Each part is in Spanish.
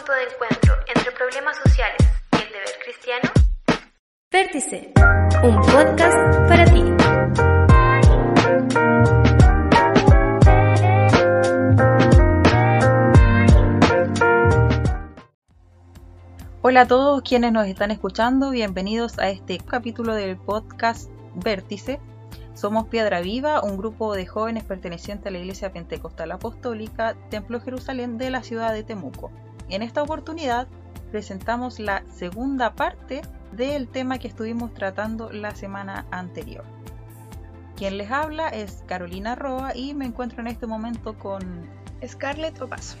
punto de encuentro entre problemas sociales y el deber cristiano? Vértice, un podcast para ti. Hola a todos quienes nos están escuchando, bienvenidos a este capítulo del podcast Vértice. Somos Piedra Viva, un grupo de jóvenes pertenecientes a la Iglesia Pentecostal Apostólica Templo Jerusalén de la ciudad de Temuco. En esta oportunidad presentamos la segunda parte del tema que estuvimos tratando la semana anterior. Quien les habla es Carolina Roa y me encuentro en este momento con Scarlett Opaso.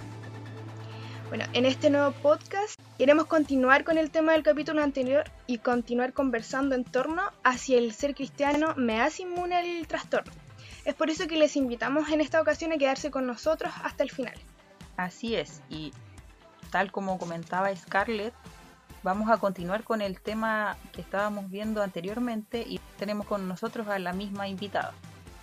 Bueno, en este nuevo podcast queremos continuar con el tema del capítulo anterior y continuar conversando en torno a si el ser cristiano me hace inmune al trastorno. Es por eso que les invitamos en esta ocasión a quedarse con nosotros hasta el final. Así es, y tal como comentaba Scarlett, vamos a continuar con el tema que estábamos viendo anteriormente y tenemos con nosotros a la misma invitada.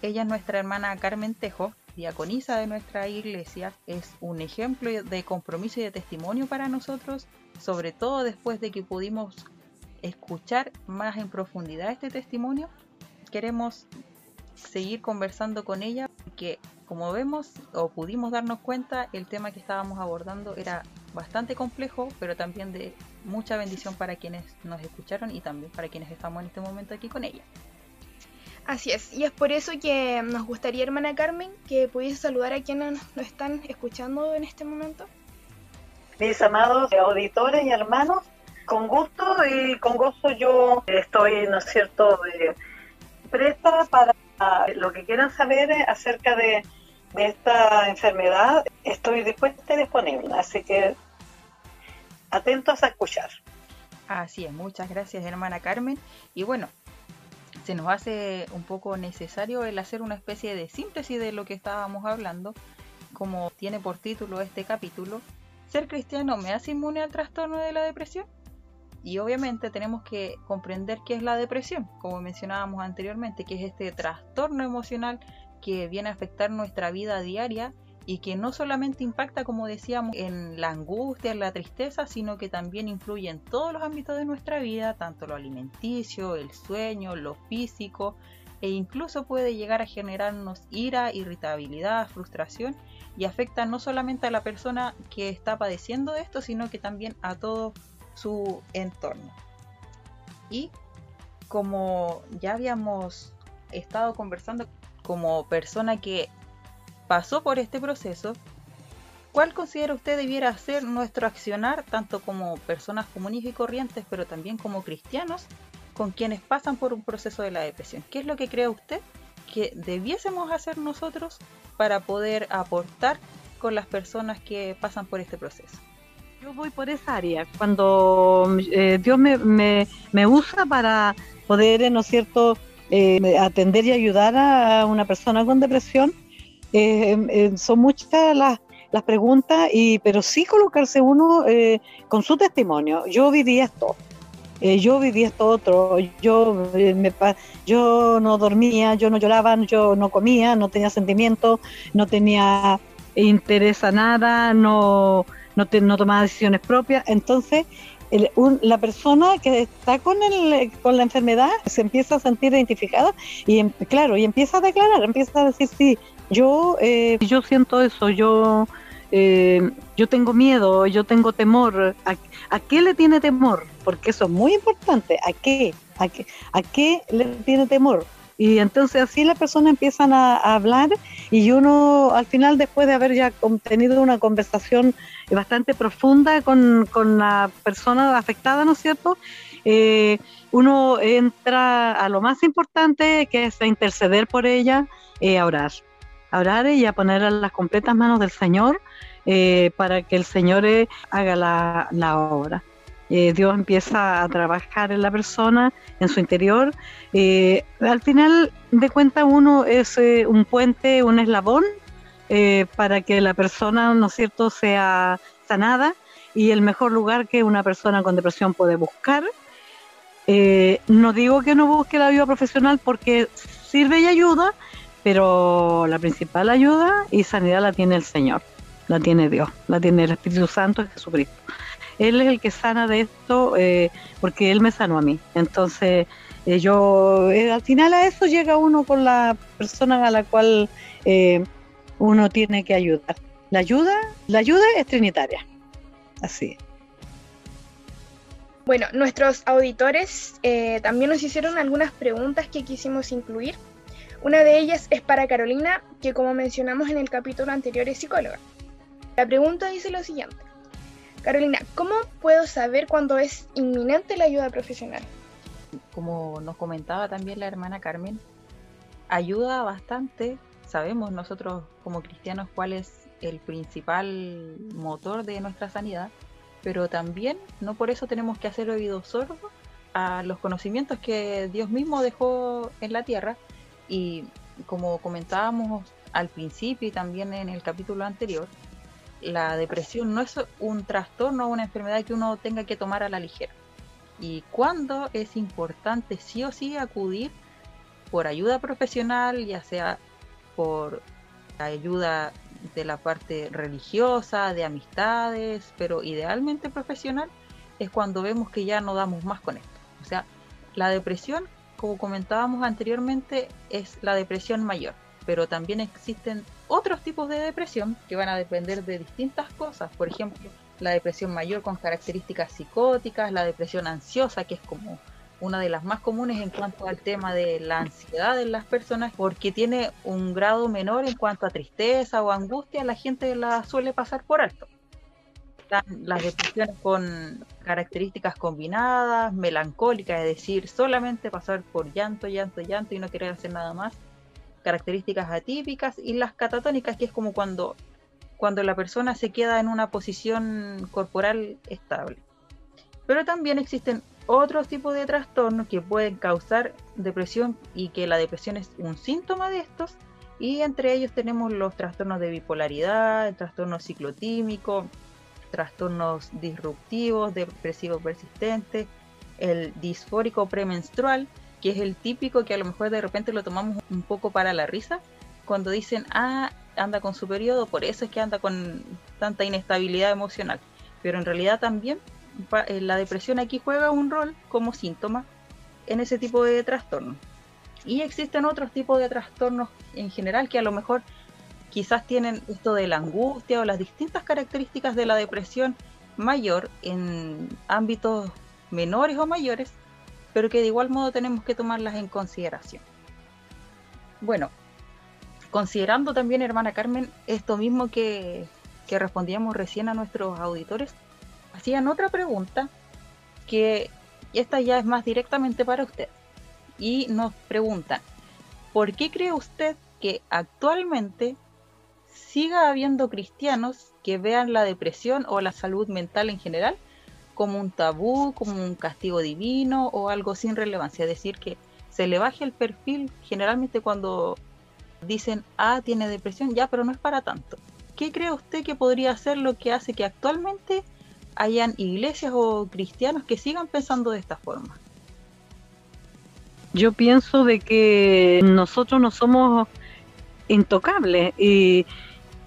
Ella es nuestra hermana Carmen Tejo, diaconisa de nuestra iglesia, es un ejemplo de compromiso y de testimonio para nosotros, sobre todo después de que pudimos escuchar más en profundidad este testimonio. Queremos seguir conversando con ella porque como vemos o pudimos darnos cuenta, el tema que estábamos abordando era bastante complejo, pero también de mucha bendición para quienes nos escucharon y también para quienes estamos en este momento aquí con ella. Así es, y es por eso que nos gustaría, hermana Carmen, que pudiese saludar a quienes nos están escuchando en este momento. Mis amados auditores y hermanos, con gusto y con gozo yo estoy, ¿no es cierto?, eh, presta para lo que quieran saber acerca de, de esta enfermedad. Estoy dispuesta disponible, así que atentos a escuchar. Así es, muchas gracias hermana Carmen. Y bueno, se nos hace un poco necesario el hacer una especie de síntesis de lo que estábamos hablando, como tiene por título este capítulo, ¿Ser cristiano me hace inmune al trastorno de la depresión? Y obviamente tenemos que comprender qué es la depresión, como mencionábamos anteriormente, que es este trastorno emocional que viene a afectar nuestra vida diaria y que no solamente impacta, como decíamos, en la angustia, en la tristeza, sino que también influye en todos los ámbitos de nuestra vida, tanto lo alimenticio, el sueño, lo físico, e incluso puede llegar a generarnos ira, irritabilidad, frustración, y afecta no solamente a la persona que está padeciendo esto, sino que también a todo su entorno. Y como ya habíamos estado conversando como persona que pasó por este proceso, ¿cuál considera usted debiera ser nuestro accionar, tanto como personas comunes y corrientes, pero también como cristianos, con quienes pasan por un proceso de la depresión? ¿Qué es lo que cree usted que debiésemos hacer nosotros para poder aportar con las personas que pasan por este proceso? Yo voy por esa área. Cuando eh, Dios me, me, usa para poder, ¿no es cierto?, eh, atender y ayudar a una persona con depresión, eh, eh, son muchas las, las, preguntas, y, pero sí colocarse uno eh, con su testimonio. Yo viví esto, yo viví esto otro, yo, me, yo no dormía, yo no lloraba, yo no comía, no tenía sentimiento, no tenía interés a nada, no, no, te, no tomaba decisiones propias. Entonces, un, la persona que está con, el, con la enfermedad se empieza a sentir identificada y, em, claro, y empieza a declarar, empieza a decir, sí, yo, eh, yo siento eso, yo, eh, yo tengo miedo, yo tengo temor. ¿A, ¿A, qué le tiene temor? Porque eso es muy importante. ¿A qué? ¿A qué, a qué le tiene temor? Y entonces así las personas empiezan a, hablar y uno al final, después de haber ya tenido una conversación bastante profunda con, con la persona afectada, ¿no es cierto? Eh, uno entra a lo más importante, que es a interceder por ella, eh, a orar a orar y a poner a las completas manos del Señor eh, para que el Señor eh, haga la, la obra. Eh, Dios empieza a trabajar en la persona, en su interior. Eh, al final de cuentas uno es eh, un puente, un eslabón para que la persona, ¿no es cierto?, sea sanada y el mejor lugar que una persona con depresión puede buscar. no digo que no busque la ayuda profesional porque sirve y ayuda, pero la principal ayuda y sanidad la tiene el Señor. la tiene Dios, la tiene el Espíritu Santo, Jesucristo. Él es el que sana de esto eh, porque Él me sanó a mí. Entonces, eh, yo, eh, al final a eso llega uno con la persona a la cual uno tiene que ayudar. La ayuda, la ayuda es trinitaria. Así. Bueno, nuestros auditores también nos hicieron algunas preguntas que quisimos incluir. Una de ellas es para Carolina, que como mencionamos en el capítulo anterior es psicóloga. La pregunta dice lo siguiente. Carolina, ¿cómo puedo saber cuándo es inminente la ayuda profesional? Como nos comentaba también la hermana Carmen, ayuda bastante. Sabemos nosotros como cristianos cuál es el principal motor de nuestra sanidad, pero también no por eso tenemos que hacer oídos sordos a los conocimientos que Dios mismo dejó en la tierra y como comentábamos al principio y también en el capítulo anterior, la depresión no es un trastorno o una enfermedad que uno tenga que tomar a la ligera. Y cuando es importante sí o sí acudir por ayuda profesional, ya sea por ayuda de la parte religiosa, de amistades, pero idealmente profesional, es cuando vemos que ya no damos más con esto. O sea, la depresión, como comentábamos anteriormente, es la depresión mayor pero también existen otros tipos de depresión que van a depender de distintas cosas. Por ejemplo, la depresión mayor con características psicóticas, la depresión ansiosa, que es como una de las más comunes en cuanto al tema de la ansiedad en las personas, porque tiene un grado menor en cuanto a tristeza o angustia, la gente la suele pasar por alto. las depresiones con características combinadas, melancólicas, es decir, solamente pasar por llanto, llanto, llanto y no querer hacer nada más características atípicas y las catatónicas, que es como cuando, cuando la persona se queda en una posición corporal estable. Pero también existen otros tipos de trastornos que pueden causar depresión y que la depresión es un síntoma de estos. Y entre ellos tenemos los trastornos de bipolaridad, el trastorno ciclotímico, trastornos disruptivos, depresivos persistentes, el disfórico premenstrual, que es el típico que a lo mejor de repente lo tomamos un poco para la risa, cuando dicen, ah, anda con su periodo, por eso es que anda con tanta inestabilidad emocional. Pero en realidad también eh, la depresión aquí juega un rol como síntoma en ese tipo de trastornos. Y existen otros tipos de trastornos en general que a lo mejor quizás tienen esto de la angustia o las distintas características de la depresión mayor en ámbitos menores o mayores, pero que de igual modo tenemos que tomarlas en consideración. Bueno, considerando también, hermana Carmen, esto mismo que, que respondíamos recién a nuestros auditores, hacían otra pregunta que esta ya es más directamente para usted. Y nos preguntan, ¿por qué cree usted que actualmente siga habiendo cristianos que vean la depresión o la salud mental en general como un tabú, como un castigo divino o algo sin relevancia. Es decir, que se le baje el perfil generalmente cuando dicen, ah, tiene depresión, ya, pero no es para tanto. ¿Qué cree usted que podría ser lo que hace que actualmente hayan iglesias o cristianos que sigan pensando de esta forma? Yo pienso de que nosotros no somos intocables y,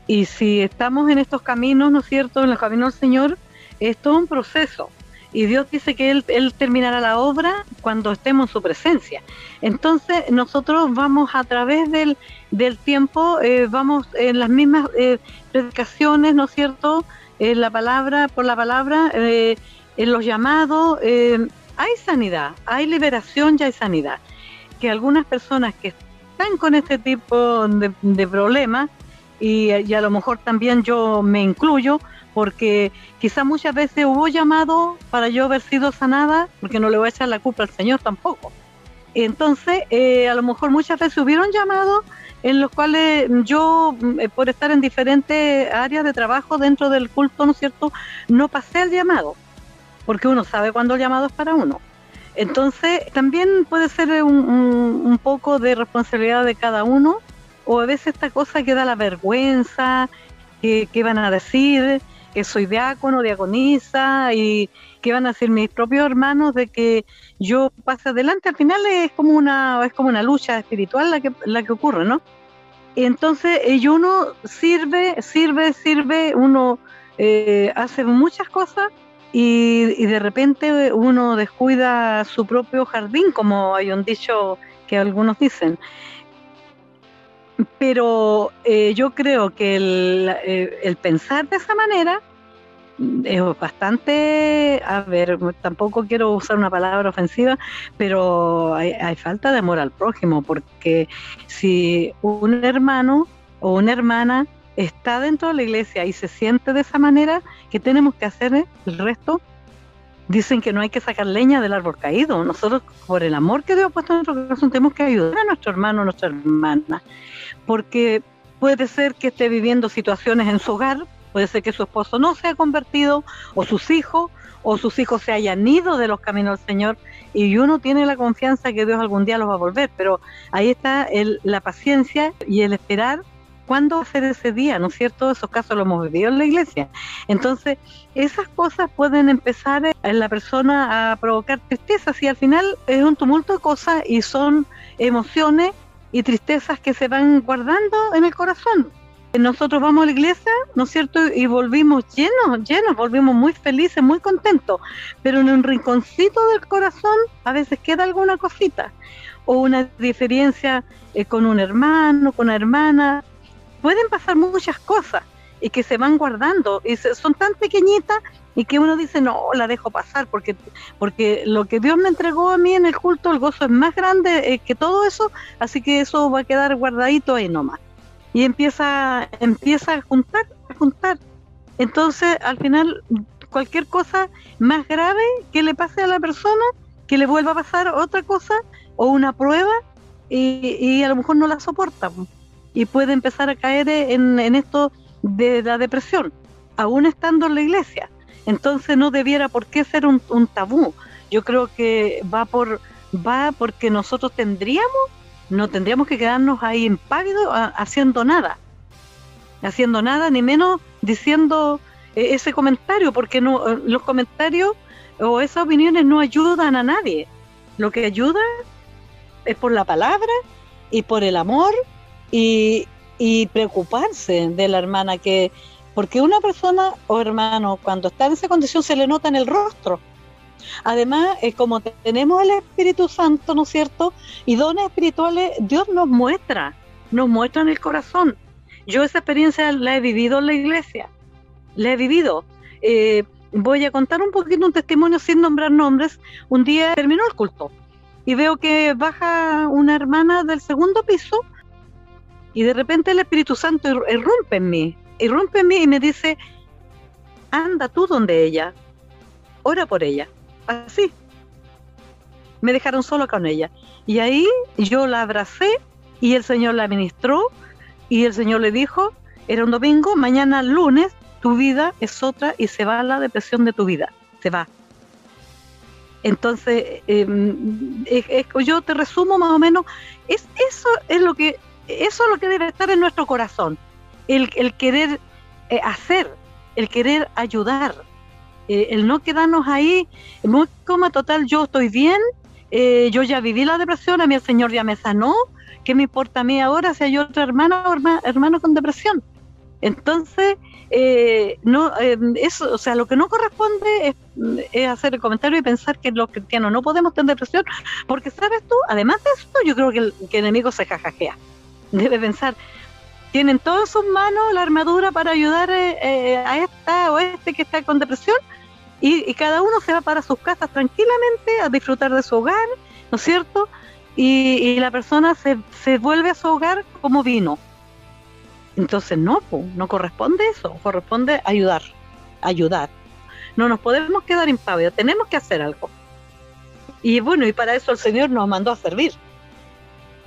y si estamos en estos caminos, ¿no es cierto?, en los caminos del Señor, es todo un proceso. Y Dios dice que él, terminará la obra cuando estemos en su presencia. Entonces nosotros vamos a través del, del tiempo, eh, vamos en las mismas eh, predicaciones, ¿no es cierto? En la palabra, por la palabra, eh, en los llamados, hay sanidad, hay liberación y hay sanidad. Que algunas personas que están con este tipo de, de problemas, y, y a lo mejor también yo me incluyo, porque quizás muchas veces hubo llamado para yo haber sido sanada, porque no le voy a echar la culpa al Señor tampoco. Entonces, eh, a lo mejor muchas veces hubieron llamados en los cuales yo, eh, por estar en diferentes áreas de trabajo dentro del culto, ¿no es cierto?, no pasé el llamado, porque uno sabe cuándo el llamado es para uno. Entonces, también puede ser un, un poco de responsabilidad de cada uno, o a veces esta cosa que da la vergüenza, que, que van a decir, que soy diácono, diaconisa y que van a ser mis propios hermanos de que yo pase adelante. Al final es como una es como una lucha espiritual la que la que ocurre, ¿no? Entonces, y uno sirve, sirve, sirve, uno eh, hace muchas cosas y, de repente uno descuida su propio jardín, como hay un dicho que algunos dicen. Pero eh, yo creo que el, eh, pensar de esa manera es bastante, a ver, tampoco quiero usar una palabra ofensiva, pero hay, hay, falta de amor al prójimo, porque si un hermano o una hermana está dentro de la iglesia y se siente de esa manera, ¿qué tenemos que hacer el resto? Dicen que no hay que sacar leña del árbol caído. Nosotros, por el amor que Dios ha puesto en nuestro corazón, tenemos que ayudar a nuestro hermano, a nuestra hermana, porque puede ser que esté viviendo situaciones en su hogar, Puede ser que su esposo no se haya convertido, o sus hijos, o sus hijos se hayan ido de los caminos del Señor, y uno tiene la confianza que Dios algún día los va a volver, pero ahí está el, la paciencia y el esperar cuándo ser ese día, ¿no es cierto? Esos casos los hemos vivido en la iglesia. Entonces, esas cosas pueden empezar en la persona a provocar tristezas y al final es un tumulto de cosas y son emociones y tristezas que se van guardando en el corazón nosotros vamos a la iglesia, ¿no es cierto? Y volvimos llenos, llenos, volvimos muy felices, muy contentos, pero en un rinconcito del corazón a veces queda alguna cosita, o una diferencia eh, con un hermano, con una hermana, pueden pasar muchas cosas y que se van guardando y son tan pequeñitas y que uno dice no la dejo pasar porque porque lo que Dios me entregó a mí en el culto el gozo es más grande eh, que todo eso así que eso va a quedar guardadito ahí nomás y empieza, empieza a juntar, a juntar. Entonces, al final, cualquier cosa más grave que le pase a la persona, que le vuelva a pasar otra cosa o una prueba, y, y a lo mejor no la soporta y puede empezar a caer en, esto de la depresión, aún estando en la iglesia. Entonces no debiera por qué ser un, un tabú. Yo creo que va por va porque nosotros tendríamos no tendríamos que quedarnos ahí impávidos haciendo nada, haciendo nada, ni menos diciendo eh, ese comentario, porque no eh, los comentarios o esas opiniones no ayudan a nadie. Lo que ayuda es por la palabra y por el amor y, preocuparse de la hermana que porque una persona o hermano cuando está en esa condición se le nota en el rostro Además, eh, como tenemos el Espíritu Santo, ¿no es cierto? Y dones espirituales, Dios nos muestra, nos muestra en el corazón. Yo esa experiencia la he vivido en la iglesia, la he vivido. Eh, voy a contar un poquito un testimonio sin nombrar nombres. Un día terminó el culto y veo que baja una hermana del segundo piso y de repente el Espíritu Santo irrumpe en mí, irrumpe en mí y me dice, anda tú donde ella, ora por ella así. Me dejaron solo con ella. Y ahí yo la abracé y el Señor la ministró y el Señor le dijo, era un domingo, mañana lunes tu vida es otra y se va la depresión de tu vida, se va. Entonces, em, yo te resumo más o menos, es, eso es lo que eso es lo que debe estar en nuestro corazón, el, el querer eh, hacer, el querer ayudar, eh, el no quedarnos ahí, muy coma total, yo estoy bien, eh, yo ya viví la depresión, a mí el Señor ya me sanó, ¿qué me importa a mí ahora si hay otro hermano o hermano con depresión? Entonces, eh, no, eso, o sea, lo que no corresponde es, hacer el comentario y pensar que los cristianos no podemos tener depresión, porque sabes tú, además de esto, yo creo que el, que el enemigo se jajajea. Debe pensar, tienen todas sus manos la armadura para ayudar a esta o este que está con depresión, y, cada uno se va para sus casas tranquilamente a disfrutar de su hogar, ¿no es cierto? Y, la persona se, se, vuelve a su hogar como vino. Entonces no, no corresponde eso, corresponde ayudar, ayudar. No nos podemos quedar impávidos, tenemos que hacer algo. Y bueno, y para eso el Señor nos mandó a servir.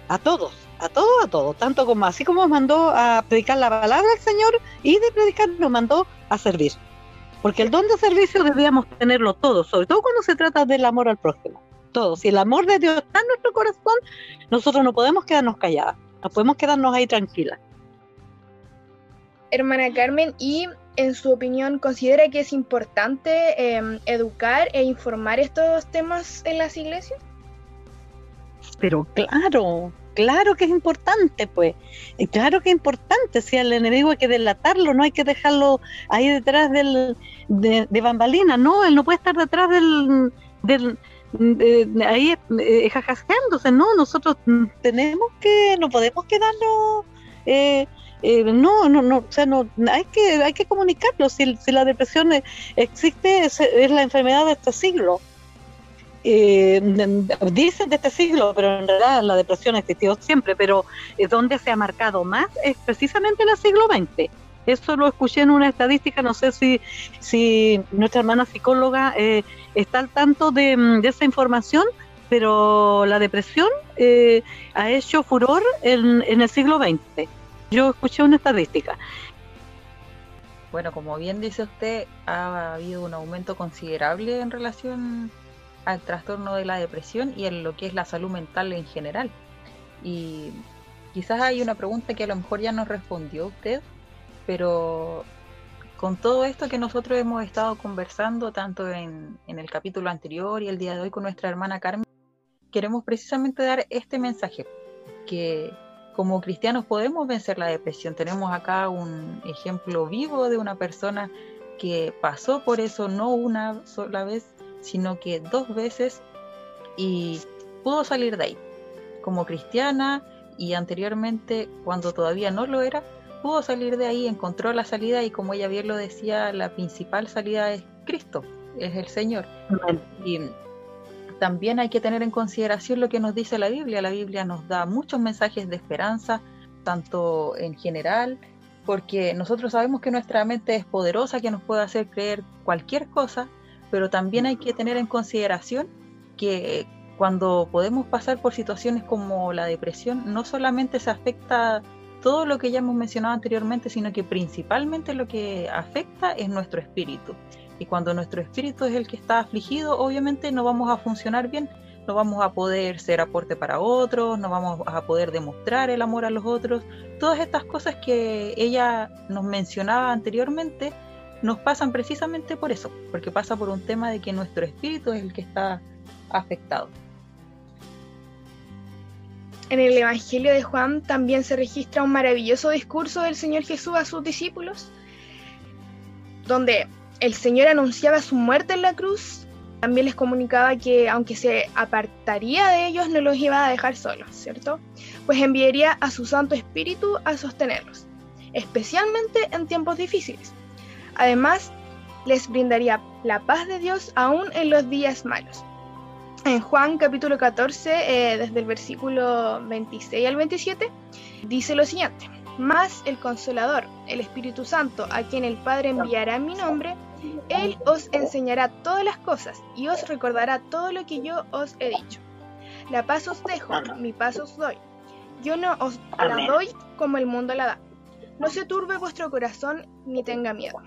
A todos, a todos, a todos. Tanto como así como nos mandó a predicar la palabra del Señor y de predicar nos mandó a servir. Porque el don de servicio debíamos tenerlo todos, sobre todo cuando se trata del amor al prójimo. Todos. Si el amor de Dios está en nuestro corazón, nosotros no podemos quedarnos calladas, no podemos quedarnos ahí tranquilas. Hermana Carmen, ¿y en su opinión considera que es importante em, educar e informar estos temas en las iglesias? Pero claro, claro que es importante, pues. Claro que es importante. Si al enemigo hay que delatarlo, no hay que dejarlo ahí detrás del, de, bambalina. No, él no puede estar detrás del, del ahí eh. No, nosotros tenemos que, no podemos quedarnos. Eh, eh, no, no, no, o sea, no, hay que, hay que comunicarlo. Si, la depresión existe, es, es la enfermedad de este siglo eh, dicen de este siglo, pero en realidad la depresión ha existido siempre, pero eh, donde se ha marcado más es precisamente en el siglo XX. Eso lo escuché en una estadística, no sé si, si nuestra hermana psicóloga eh, está al tanto de, mm, de, esa información, pero la depresión eh, ha hecho furor en, en el siglo XX. Yo escuché una estadística. Bueno, como bien dice usted, ha habido un aumento considerable en relación al trastorno de la depresión y en lo que es la salud mental en general. Y quizás hay una pregunta que a lo mejor ya nos respondió usted, pero con todo esto que nosotros hemos estado conversando, tanto en, en, el capítulo anterior y el día de hoy con nuestra hermana Carmen, queremos precisamente dar este mensaje, que como cristianos podemos vencer la depresión. Tenemos acá un ejemplo vivo de una persona que pasó por eso no una sola vez, sino que dos veces y pudo salir de ahí. Como cristiana y anteriormente, cuando todavía no lo era, pudo salir de ahí, encontró la salida y como ella bien lo decía, la principal salida es Cristo, es el Señor. Y también hay que tener en consideración lo que nos dice la Biblia. La Biblia nos da muchos mensajes de esperanza, tanto en general, porque nosotros sabemos que nuestra mente es poderosa, que nos puede hacer creer cualquier cosa, pero también hay que tener en consideración que cuando podemos pasar por situaciones como la depresión, no solamente se afecta todo lo que ya hemos mencionado anteriormente, sino que principalmente lo que afecta es nuestro espíritu. Y cuando nuestro espíritu es el que está afligido, obviamente no vamos a funcionar bien, no vamos a poder ser aporte para otros, no vamos a poder demostrar el amor a los otros. Todas estas cosas que ella nos mencionaba anteriormente nos pasan precisamente por eso, porque pasa por un tema de que nuestro espíritu es el que está afectado. En el Evangelio de Juan también se registra un maravilloso discurso del Señor Jesús a sus discípulos, donde el Señor anunciaba su muerte en la cruz, también les comunicaba que aunque se apartaría de ellos, no los iba a dejar solos, ¿cierto? Pues enviaría a su Santo Espíritu a sostenerlos, especialmente en tiempos difíciles. Además, les brindaría la paz de Dios aún en los días malos. En Juan capítulo 14, eh, desde el versículo 26 al 27, dice lo siguiente. Mas el consolador, el Espíritu Santo, a quien el Padre enviará en mi nombre, Él os enseñará todas las cosas y os recordará todo lo que yo os he dicho. La paz os dejo, mi paz os doy. Yo no os la doy como el mundo la da. No se turbe vuestro corazón ni tenga miedo.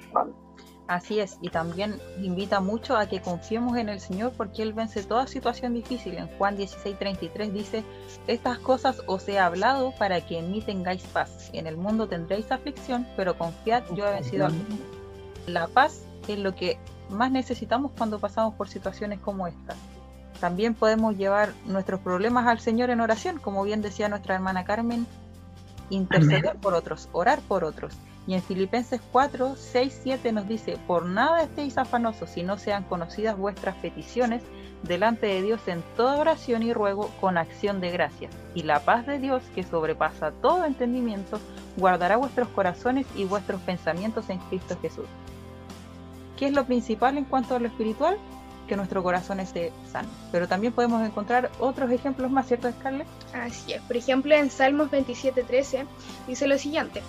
Así es, y también invita mucho a que confiemos en el Señor porque Él vence toda situación difícil. En Juan 16:33 dice, estas cosas os he hablado para que en mí tengáis paz. En el mundo tendréis aflicción, pero confiad, yo he vencido al mundo. La paz es lo que más necesitamos cuando pasamos por situaciones como estas. También podemos llevar nuestros problemas al Señor en oración, como bien decía nuestra hermana Carmen, interceder Amén. por otros, orar por otros. Y en Filipenses 4, 6, 7 nos dice, por nada estéis afanosos si no sean conocidas vuestras peticiones delante de Dios en toda oración y ruego con acción de gracias. Y la paz de Dios, que sobrepasa todo entendimiento, guardará vuestros corazones y vuestros pensamientos en Cristo Jesús. ¿Qué es lo principal en cuanto a lo espiritual? Que nuestro corazón esté sano. Pero también podemos encontrar otros ejemplos más, ¿cierto, Scarlett? Así es. Por ejemplo, en Salmos 27:13 dice lo siguiente: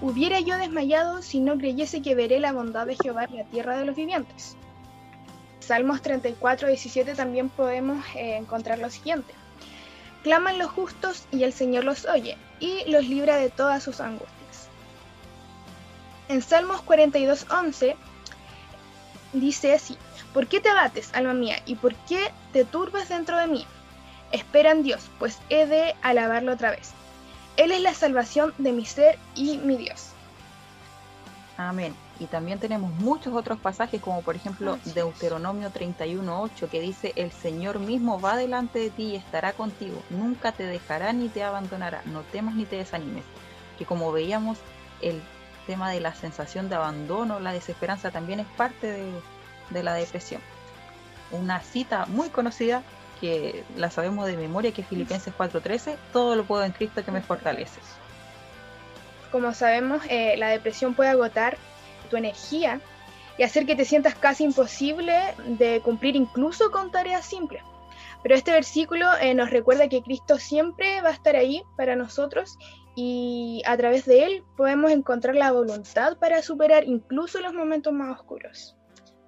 Hubiera yo desmayado si no creyese que veré la bondad de Jehová en la tierra de los vivientes. Salmos 34:17 también podemos eh, encontrar lo siguiente: Claman los justos y el Señor los oye y los libra de todas sus angustias. En Salmos 42:11 dice así: ¿Por qué te abates, alma mía, y por qué te turbas dentro de mí? Espera en Dios, pues he de alabarlo otra vez. Él es la salvación de mi ser y mi Dios. Amén. Y también tenemos muchos otros pasajes, como por ejemplo. Deuteronomio 31.8, que dice, el Señor mismo va delante de ti y estará contigo, nunca te dejará ni te abandonará, no temas ni te desanimes. Que como veíamos, el tema de la sensación de abandono, la desesperanza también es parte de, de la depresión. Una cita muy conocida que la sabemos de memoria, que es Filipenses 4:13, todo lo puedo en Cristo que me fortalece. Como sabemos, eh, la depresión puede agotar tu energía y hacer que te sientas casi imposible de cumplir incluso con tareas simples. Pero este versículo eh, nos recuerda que Cristo siempre va a estar ahí para nosotros y a través de Él podemos encontrar la voluntad para superar incluso los momentos más oscuros.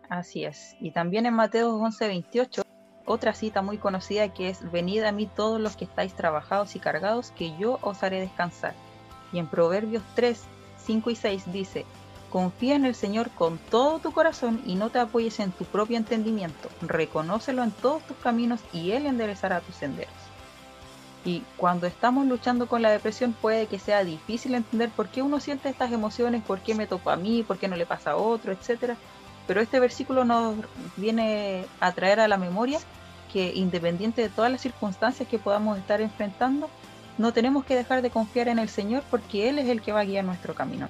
Así es. Y también en Mateo 11:28, otra cita muy conocida que es, venid a mí todos los que estáis trabajados y cargados, que yo os haré descansar. Y en Proverbios 3, 5 y 6 dice, confía en el Señor con todo tu corazón y no te apoyes en tu propio entendimiento. Reconócelo en todos tus caminos y Él enderezará tus senderos. Y cuando estamos luchando con la depresión puede que sea difícil entender por qué uno siente estas emociones, por qué me toca a mí, por qué no le pasa a otro, etcétera. Pero este versículo nos viene a traer a la memoria que independiente de todas las circunstancias que podamos estar enfrentando, no tenemos que dejar de confiar en el Señor porque Él es el que va a guiar nuestro camino.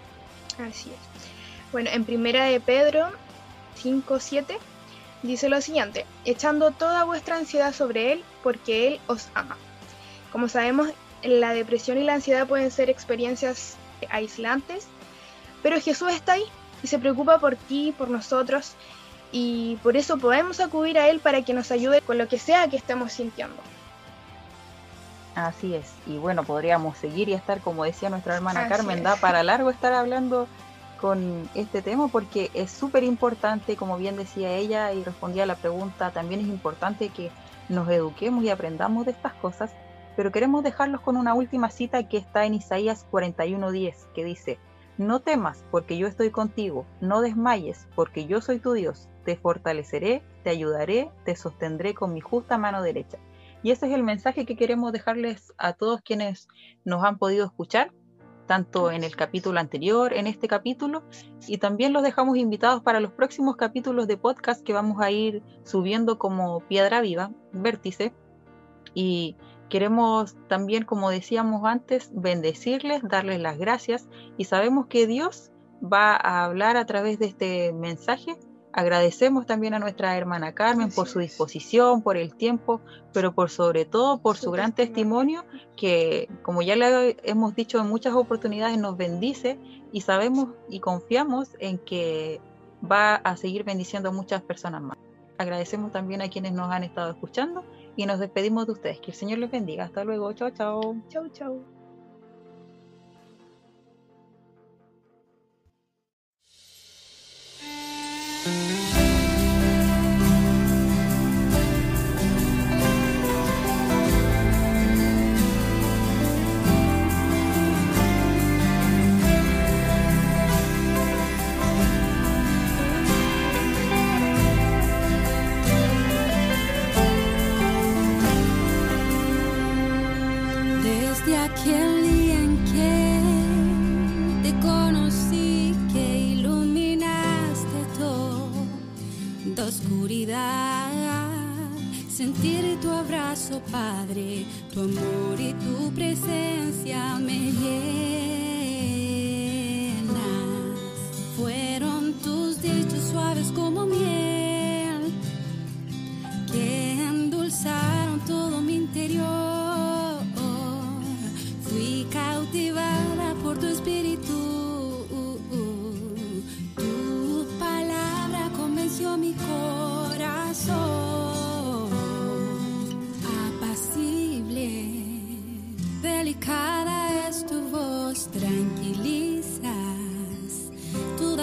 Así es. Bueno, en primera de Pedro 5.7 dice lo siguiente, echando toda vuestra ansiedad sobre Él porque Él os ama. Como sabemos, la depresión y la ansiedad pueden ser experiencias aislantes, pero Jesús está ahí y se preocupa por ti, por nosotros, y por eso podemos acudir a Él para que nos ayude con lo que sea que estemos sintiendo. Así es. Y bueno, podríamos seguir y estar, como decía nuestra hermana Así Carmen, es. da para largo estar hablando con este tema porque es súper importante, como bien decía ella y respondía a la pregunta, también es importante que nos eduquemos y aprendamos de estas cosas, pero queremos dejarlos con una última cita que está en Isaías 41:10, que dice, no temas porque yo estoy contigo, no desmayes porque yo soy tu Dios, te fortaleceré, te ayudaré, te sostendré con mi justa mano derecha. Y ese es el mensaje que queremos dejarles a todos quienes nos han podido escuchar, tanto en el capítulo anterior, en este capítulo, y también los dejamos invitados para los próximos capítulos de podcast que vamos a ir subiendo como Piedra Viva, Vértice. Y queremos también, como decíamos antes, bendecirles, darles las gracias, y sabemos que Dios va a hablar a través de este mensaje. Agradecemos también a nuestra hermana Carmen por su disposición, por el tiempo, pero por sobre todo por su gran testimonio que, como ya le hemos dicho en muchas oportunidades, nos bendice y sabemos y confiamos en que va a seguir bendiciendo a muchas personas más. Agradecemos también a quienes nos han estado escuchando y nos despedimos de ustedes. Que el Señor les bendiga. Hasta luego. Chao, chao. Chau, chau. Padre, tu amor y tu presencia me llenas.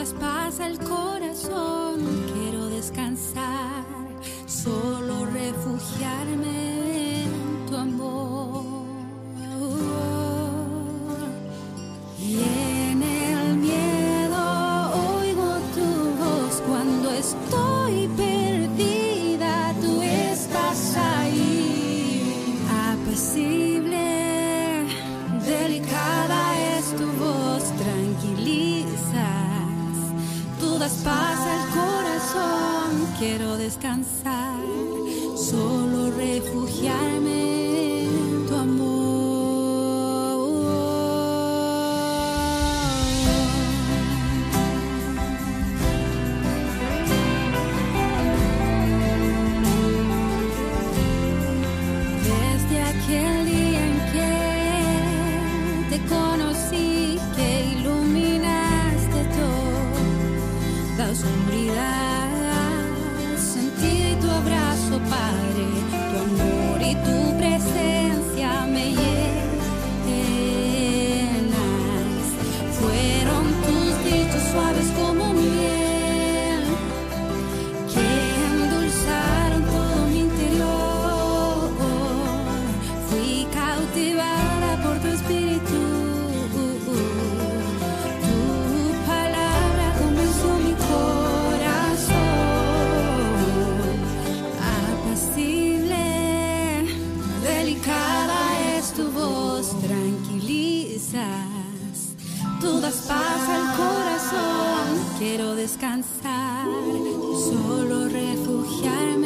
das paz al corazón, quiero descansar, solo refugiarme. Tranquilizas. Tú das paz al corazón, quiero descansar, solo refugiarme